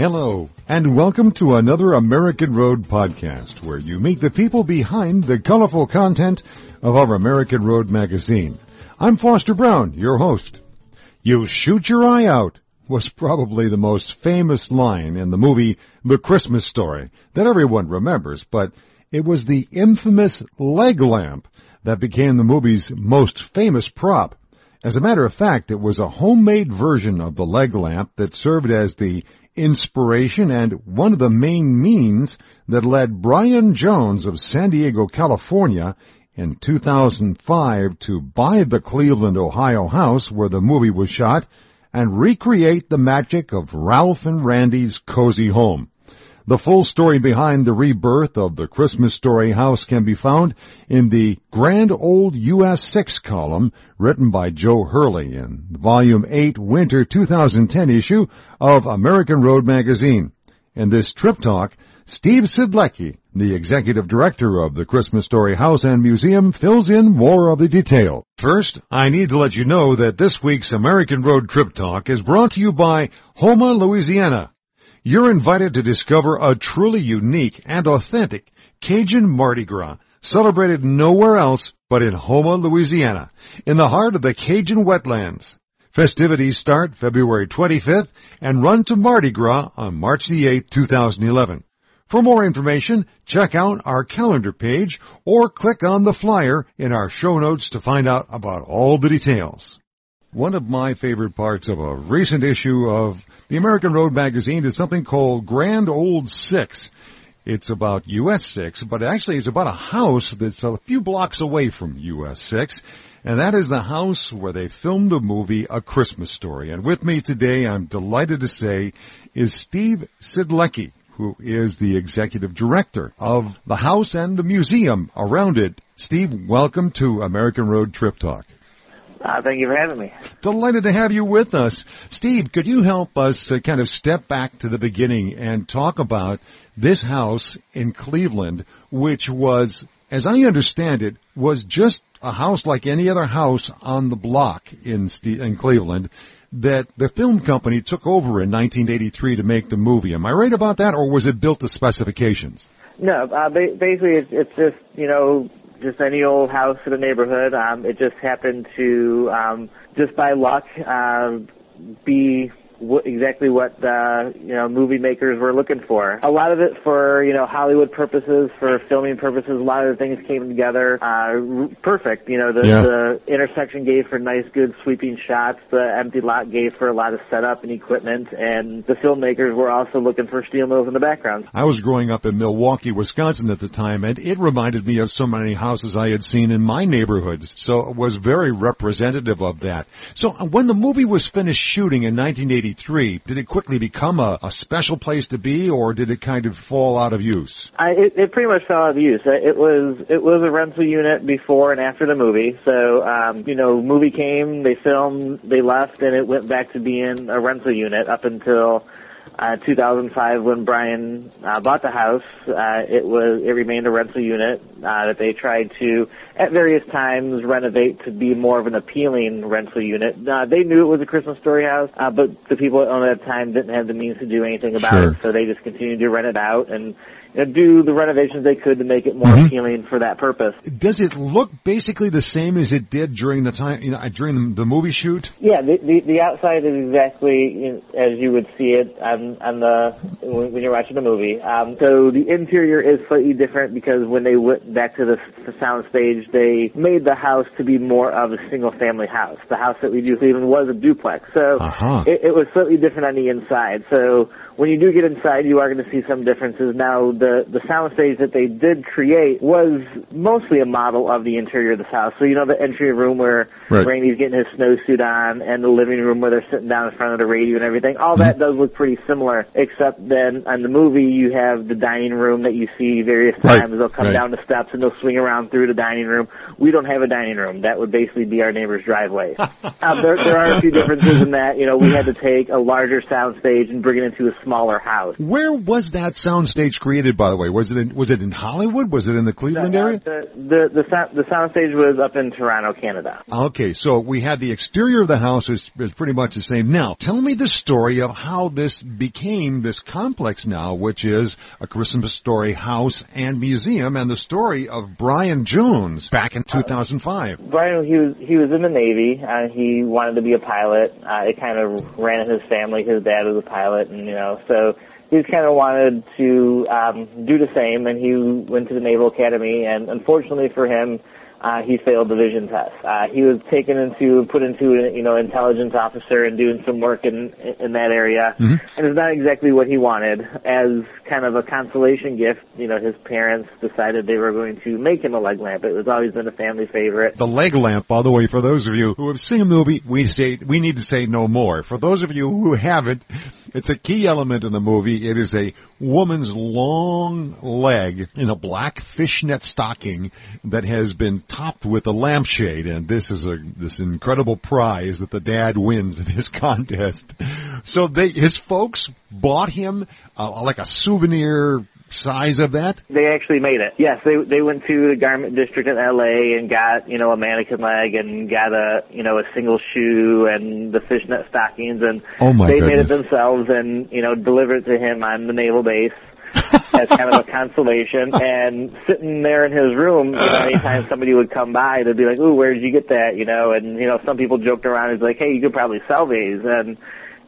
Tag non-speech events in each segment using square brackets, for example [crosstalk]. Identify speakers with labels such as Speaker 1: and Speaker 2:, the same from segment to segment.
Speaker 1: Hello, and welcome to another American Road podcast where you meet the people behind the colorful content of our American Road magazine. I'm Foster Braun, your host. You shoot your eye out was probably the most famous line in the movie The Christmas Story that everyone remembers, but it was the infamous leg lamp that became the movie's most famous prop. As a matter of fact, it was a homemade version of the leg lamp that served as the inspiration and one of the main means that led Brian Jones of San Diego, California in 2005 to buy the Cleveland, Ohio house where the movie was shot and recreate the magic of Ralph and Randy's cozy home. The full story behind the rebirth of the Christmas Story house can be found in the Grand Old US 6 column written by Joe Hurley in volume 8 winter 2010 issue of American Road magazine. In this trip talk, Steve Sidlecki, the executive director of the Christmas Story House and Museum, fills in more of the detail. First, I need to let you know that this week's American Road Trip Talk is brought to you by Houma, Louisiana. You're invited to discover a truly unique and authentic Cajun Mardi Gras celebrated nowhere else but in Houma, Louisiana, in the heart of the Cajun wetlands. Festivities start February 25th and run to Mardi Gras on March the 8th, 2011. For more information, check out our calendar page or click on the flyer in our show notes to find out about all the details. One of my favorite parts of a recent issue of the American Road magazine is something called Grand Old Six. It's about US 6, but actually it's about a house that's a few blocks away from US 6. And that is the house where they filmed the movie A Christmas Story. And with me today, I'm delighted to say, is Steve Sidlecki who is the executive director of the house and the museum around it. Steve, welcome to American Road Trip Talk.
Speaker 2: Uh, thank you for having me.
Speaker 1: Delighted to have you with us. Steve, could you help us uh, kind of step back to the beginning and talk about this house in Cleveland, which was, as I understand it, was just a house like any other house on the block in, in Cleveland that the film company took over in 1983 to make the movie. Am I right about that, or was it built to specifications?
Speaker 2: No, uh, ba- basically it's, it's just you know just any old house in the neighborhood. Um, it just happened to um, just by luck uh, be what, exactly what uh, you know movie makers were looking for. A lot of it for you know Hollywood purposes, for filming purposes. A lot of the things came together uh, perfect. You know the, yeah. the intersection gave for nice, good sweeping shots. The empty lot gave for a lot of setup and equipment, and the filmmakers were also looking for steel mills in the background.
Speaker 1: I was growing up in Milwaukee, Wisconsin at the time, and it reminded me of so many houses I had seen in my neighborhoods. So it was very representative of that. So when the movie was finished shooting in 1980. Did it quickly become a, a special place to be, or did it kind of fall out of use?
Speaker 2: I, it, it pretty much fell out of use. It was it was a rental unit before and after the movie. So um, you know, movie came, they filmed, they left, and it went back to being a rental unit up until uh, 2005 when Brian uh, bought the house, uh, it was it remained a rental unit uh, that they tried to at various times renovate to be more of an appealing rental unit. Uh, they knew it was a Christmas Story house, uh, but the people that owned at the time didn't have the means to do anything about sure. it, so they just continued to rent it out and you know, do the renovations they could to make it more mm-hmm. appealing for that purpose.
Speaker 1: Does it look basically the same as it did during the time, you know, during the movie shoot?
Speaker 2: Yeah, the the, the outside is exactly you know, as you would see it on on the when you're watching the movie. Um, so the interior is slightly different because when they went back to the, the sound stage, they made the house to be more of a single family house. The house that we do even was a duplex, so uh-huh. it, it was slightly different on the inside. So when you do get inside, you are going to see some differences. Now, the the soundstage that they did create was mostly a model of the interior of the house. So you know the entry room where right. Randy's getting his snowsuit on, and the living room where they're sitting down in front of the radio and everything. All mm-hmm. that does look pretty similar, except then on the movie you have the dining room that you see various times. Right. They'll come right. down the steps and they'll swing around through the dining room. We don't have a dining room. That would basically be our neighbor's driveway. [laughs] uh, there, there are a few differences in that. You know, we had to take a larger soundstage and bring it into a smaller house.
Speaker 1: Where was that soundstage created, by the way? Was it in, was it in Hollywood? Was it in the Cleveland
Speaker 2: Uh,
Speaker 1: area?
Speaker 2: The the the, sound, the soundstage was up in Toronto, Canada.
Speaker 1: Okay, so we had the exterior of the house is, is pretty much the same. Now, tell me the story of how this became this complex now, which is a Christmas story house and museum, and the story of Brian Jones back in 2005.
Speaker 2: Brian, he was he was in the Navy. Uh, he wanted to be a pilot. Uh, it kind of ran in his family. His dad was a pilot, and you know, so he kind of wanted to um, do the same. And he went to the Naval Academy, and unfortunately for him, uh, he failed the vision test. Uh, he was taken into, put into, you know, intelligence officer and doing some work in in that area, and it's not exactly what he wanted. As kind of a consolation gift, you know, his parents decided they were going to make him a leg lamp. It was always been a family favorite.
Speaker 1: The leg lamp, by the way, for those of you who have seen a movie, we say, we need to say no more. For those of you who haven't, it's a key element in the movie. It is a woman's long leg in a black fishnet stocking that has been topped with a lampshade. And this is a, this incredible prize that the dad wins in [laughs] this contest. So they, his folks bought him uh, like a souvenir size of that.
Speaker 2: They actually made it. Yes, they they went to the garment district in LA and got, you know, a mannequin leg and got a, you know, a single shoe and the fishnet stockings and
Speaker 1: Oh my
Speaker 2: they made it themselves and, you know, delivered it to him on the naval base [laughs] as kind of a consolation and sitting there in his room, you know, anytime somebody would come by, they'd be like, ooh, where did you get that? You know, and, you know, some people joked around and was like, hey, you could probably sell these and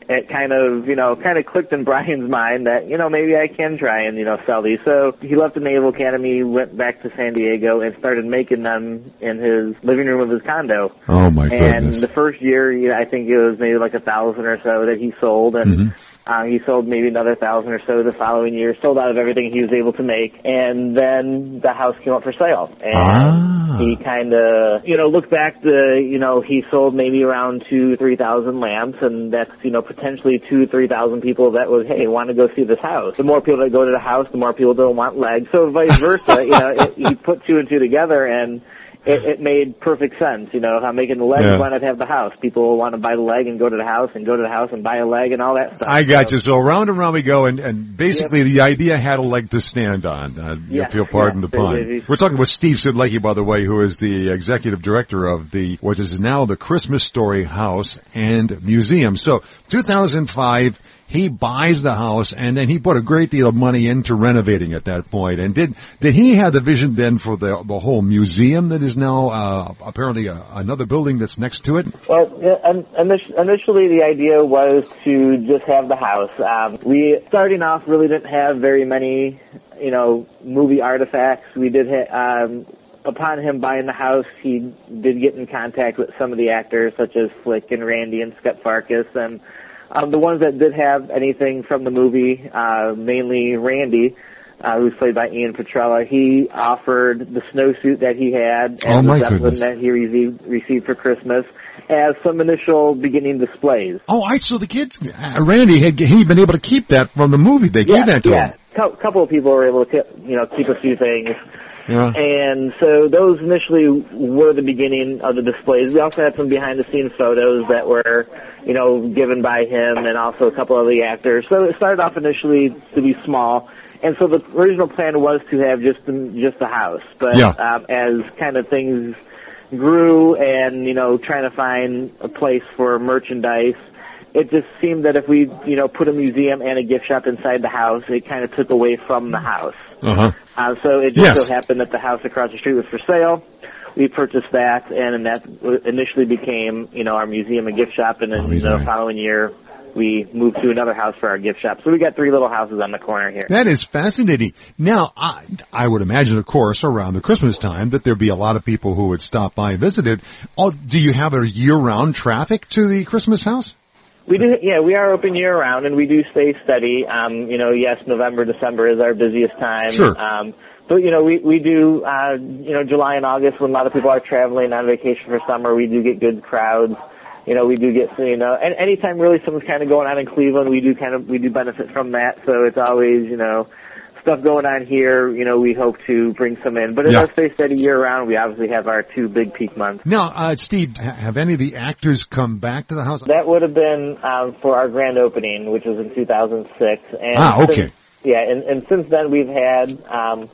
Speaker 2: it kind of, you know, kind of clicked in [laughs] Brian's mind that, you know, maybe I can try and, you know, sell these. So he left the Naval Academy, went back to San Diego, and started making them in his living room of his condo.
Speaker 1: Oh my
Speaker 2: And
Speaker 1: goodness.
Speaker 2: the first year, you know, I think it was maybe like a thousand or so that he sold, and
Speaker 1: Mm-hmm.
Speaker 2: Uh, he sold maybe another thousand or so the following year. Sold out of everything he was able to make, and then the house came up for sale. And
Speaker 1: Ah.
Speaker 2: he kind of, you know, looked back to, you know, he sold maybe around two, three thousand lamps, and that's, you know, potentially two, three thousand people that would, hey, want to go see this house. The more people that go to the house, the more people don't want legs. So vice versa, you know, it, you put two and two together, and it, it made perfect sense. You know, if I'm making the leg,
Speaker 1: Yeah.
Speaker 2: why not have the house? People will want to buy the leg and go to the house, and go to the house and buy a leg and all that stuff.
Speaker 1: I got
Speaker 2: So-
Speaker 1: you. So round and round we go, and, and basically the idea had a leg to stand on. Uh,
Speaker 2: Yeah,
Speaker 1: if you'll pardon
Speaker 2: yeah.
Speaker 1: the pun.
Speaker 2: It-
Speaker 1: We're talking with Steve Sidlecki, by the way, who is the executive director of the, what is now the Christmas Story House and Museum. So 2005, he buys the house and then he put a great deal of money into renovating at that point. And did, did he have the vision then for the, the whole museum that is now, uh, apparently uh another building that's next to it?
Speaker 2: Well, initially the idea was to just have the house. Um, we starting off really didn't have very many, you know, movie artifacts. We did um, upon him buying the house, he did get in contact with some of the actors such as Flick and Randy and Scut Farkus and um, the ones that did have anything from the movie, uh, mainly Randy. Uh, who's played by Ian Petrella. He offered the snowsuit that he had
Speaker 1: Oh,
Speaker 2: and
Speaker 1: my
Speaker 2: the Zeppelin that he received, received for Christmas as some initial beginning displays.
Speaker 1: Oh, I so the kids, uh, Randy had he'd been able to keep that from the movie. They gave that to
Speaker 2: yeah.
Speaker 1: him.
Speaker 2: A couple of people were able to, you know, keep a few things.
Speaker 1: Yeah.
Speaker 2: And so those initially were the beginning of the displays. We also had some behind the scenes photos that were, you know, given by him and also a couple of the actors. So it started off initially to be small. And so the original plan was to have just the, just the house. But
Speaker 1: Yeah.
Speaker 2: um, as kind of things grew and, you know, trying to find a place for merchandise, it just seemed that if we, you know, put a museum and a gift shop inside the house, it kind of took away from the house.
Speaker 1: Uh huh.
Speaker 2: Uh, so it just
Speaker 1: Yes.
Speaker 2: so happened that the house across the street was for sale. We purchased that, and that initially became, you know, our museum and gift shop. And then
Speaker 1: Oh,
Speaker 2: the
Speaker 1: museum.
Speaker 2: following year, we moved to another house for our gift shop. So we got three little houses on the corner here.
Speaker 1: That is fascinating. Now, I, I would imagine, of course, around the Christmas time that there'd be a lot of people who would stop by and visit it. Oh, do you have a year-round traffic to the Christmas house?
Speaker 2: We do, yeah, we are open year round, and we do stay steady. Um, you know, yes, November, December is our busiest time.
Speaker 1: Sure.
Speaker 2: Um, but you know, we we do, uh, you know, July and August when a lot of people are traveling on vacation for summer, we do get good crowds. You know, we do get, you know, and anytime really something's kind of going on in Cleveland, we do kind of we do benefit from that. So it's always, you know, stuff going on here, you know, we hope to bring some in. But
Speaker 1: Yeah.
Speaker 2: stay steady year round. We obviously have our two big peak months.
Speaker 1: Now, uh, Steve, have any of the actors come back to the house?
Speaker 2: That would have been um, for our grand opening, which was in 2006. And
Speaker 1: Ah, okay.
Speaker 2: since- yeah, and, and since then we've had, um,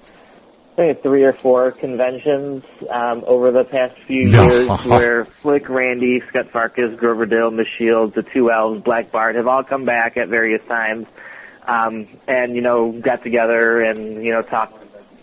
Speaker 2: I think three or four conventions um, over the past few
Speaker 1: Yeah.
Speaker 2: years [laughs] where Flick, Randy, Scut Farkus, Grover Dill, Miss Shields, the Two Elves, Black Bart have all come back at various times, um, and you know got together and you know talked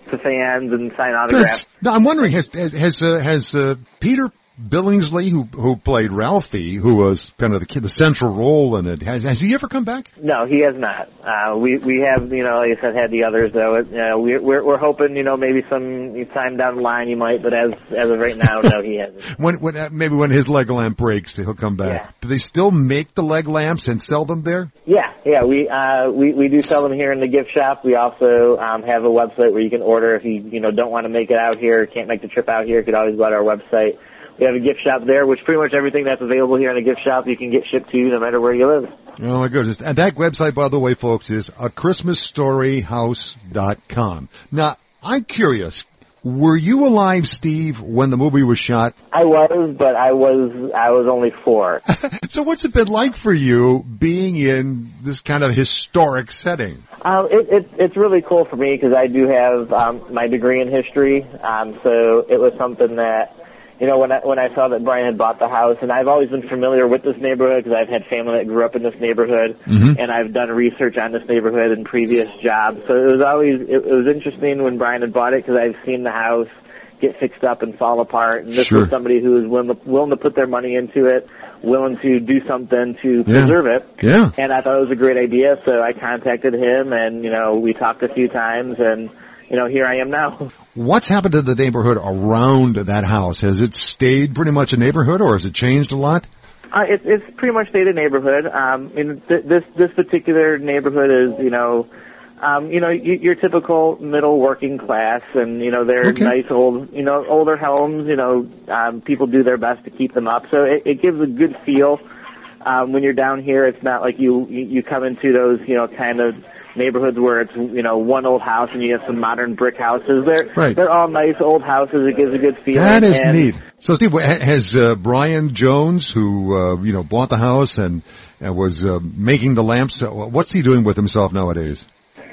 Speaker 2: to fans and signed autographs.
Speaker 1: Now, I'm wondering, has has has, uh, has uh, Peter Billingsley, who who played Ralphie, who was kind of the kid, the central role in it, has has he ever come back?
Speaker 2: No, he has not. Uh, we we have you know like I said had the others though. It, you know, we, we're we're hoping you know maybe some time down the line he might, but as as of right now, no, he hasn't. [laughs]
Speaker 1: When when uh, maybe when his leg lamp breaks, he'll come back.
Speaker 2: Yeah.
Speaker 1: Do they still make the leg lamps and sell them there?
Speaker 2: Yeah, yeah, we uh we we do sell them here in the gift shop. We also um have a website where you can order if you you know don't want to make it out here, can't make the trip out here, you could always go to our website. We have a gift shop there, which pretty much everything that's available here in the gift shop you can get shipped to you no matter where you live.
Speaker 1: Oh my goodness. And that website, by the way, folks, is a christmasstoryhouse.com. Now, I'm curious, were you alive, Steve, when the movie was shot?
Speaker 2: I was, but I was I was only four. [laughs]
Speaker 1: So what's it been like for you being in this kind of historic setting?
Speaker 2: Um, it, it, it's really cool for me because I do have um, my degree in history. Um, so it was something that, you know, when I when I saw that Brian had bought the house, and I've always been familiar with this neighborhood because I've had family that grew up in this neighborhood, mm-hmm. and I've done research on this neighborhood in previous jobs. So it was always it, it was interesting when Brian had bought it because I've seen the house get fixed up and fall apart, and this
Speaker 1: Sure.
Speaker 2: was somebody who was willing to, willing to put their money into it, willing to do something to
Speaker 1: Yeah.
Speaker 2: preserve it.
Speaker 1: Yeah.
Speaker 2: And I thought it was a great idea, so I contacted him, and you know, we talked a few times, and you know, here I am now. [laughs]
Speaker 1: What's happened to the neighborhood around that house? Has it stayed pretty much a neighborhood or has it changed a lot?
Speaker 2: Uh, it, it's pretty much stayed a neighborhood. Um, in th- this this particular neighborhood is, you know, um, you know, y- your typical middle working class, and you know, they're
Speaker 1: Okay.
Speaker 2: nice old, you know, older homes. You know, um, people do their best to keep them up, so it, it gives a good feel. Um, when you're down here, it's not like you you you come into those, you know, kind of neighborhoods where it's you know one old house and you have some modern brick houses. They're
Speaker 1: Right.
Speaker 2: they're all nice old houses. It gives a good feeling.
Speaker 1: That is
Speaker 2: and,
Speaker 1: neat. So Steve, has uh, Brian Jones, who uh, you know bought the house and, and was uh, making the lamps, uh, what's he doing with himself nowadays?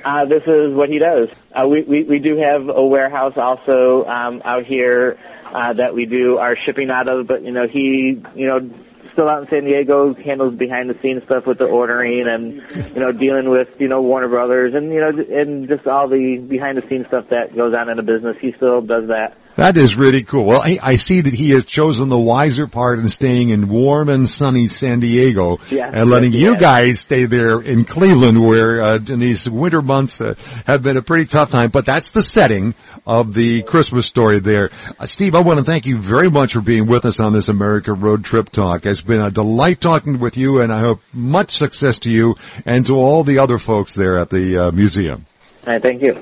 Speaker 2: Uh, this is what he does. Uh, we, we, we do have a warehouse also um, out here uh, that we do our shipping out of, but you know he you know still out in San Diego handles behind the scenes stuff with the ordering and you know dealing with you know Warner Brothers and you know and just all the behind the scenes stuff that goes on in a business. He still does that.
Speaker 1: That is really cool. Well, I, I see that he has chosen the wiser part in staying in warm and sunny San Diego
Speaker 2: Yes,
Speaker 1: and letting
Speaker 2: yes,
Speaker 1: you
Speaker 2: has.
Speaker 1: guys stay there in Cleveland where uh, in these winter months uh, have been a pretty tough time. But that's the setting of the Christmas story there. Uh, Steve, I want to thank you very much for being with us on this America Road Trip Talk. It's been a delight talking with you and I hope much success to you and to all the other folks there at the uh, museum.
Speaker 2: Right, thank you.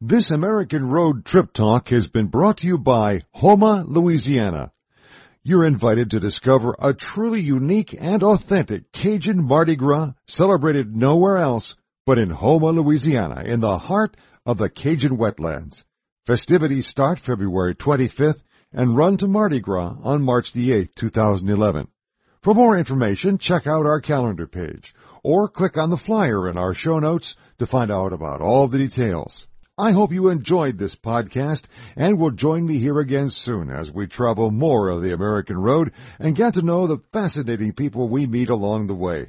Speaker 1: This American Road Trip Talk has been brought to you by Houma, Louisiana. You're invited to discover a truly unique and authentic Cajun Mardi Gras celebrated nowhere else but in Houma, Louisiana, in the heart of the Cajun wetlands. Festivities start February 25th and run to Mardi Gras on March the 8th, 2011. For more information, check out our calendar page or click on the flyer in our show notes to find out about all the details. I hope you enjoyed this podcast and will join me here again soon as we travel more of the American road and get to know the fascinating people we meet along the way.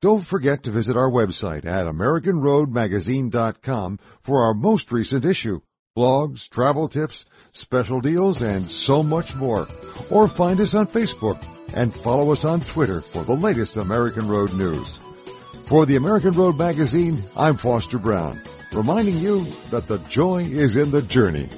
Speaker 1: Don't forget to visit our website at AmericanRoadMagazine.com for our most recent issue, blogs, travel tips, special deals, and so much more. Or find us on Facebook and follow us on Twitter for the latest American Road news. For the American Road Magazine, I'm Foster Braun, reminding you that the joy is in the journey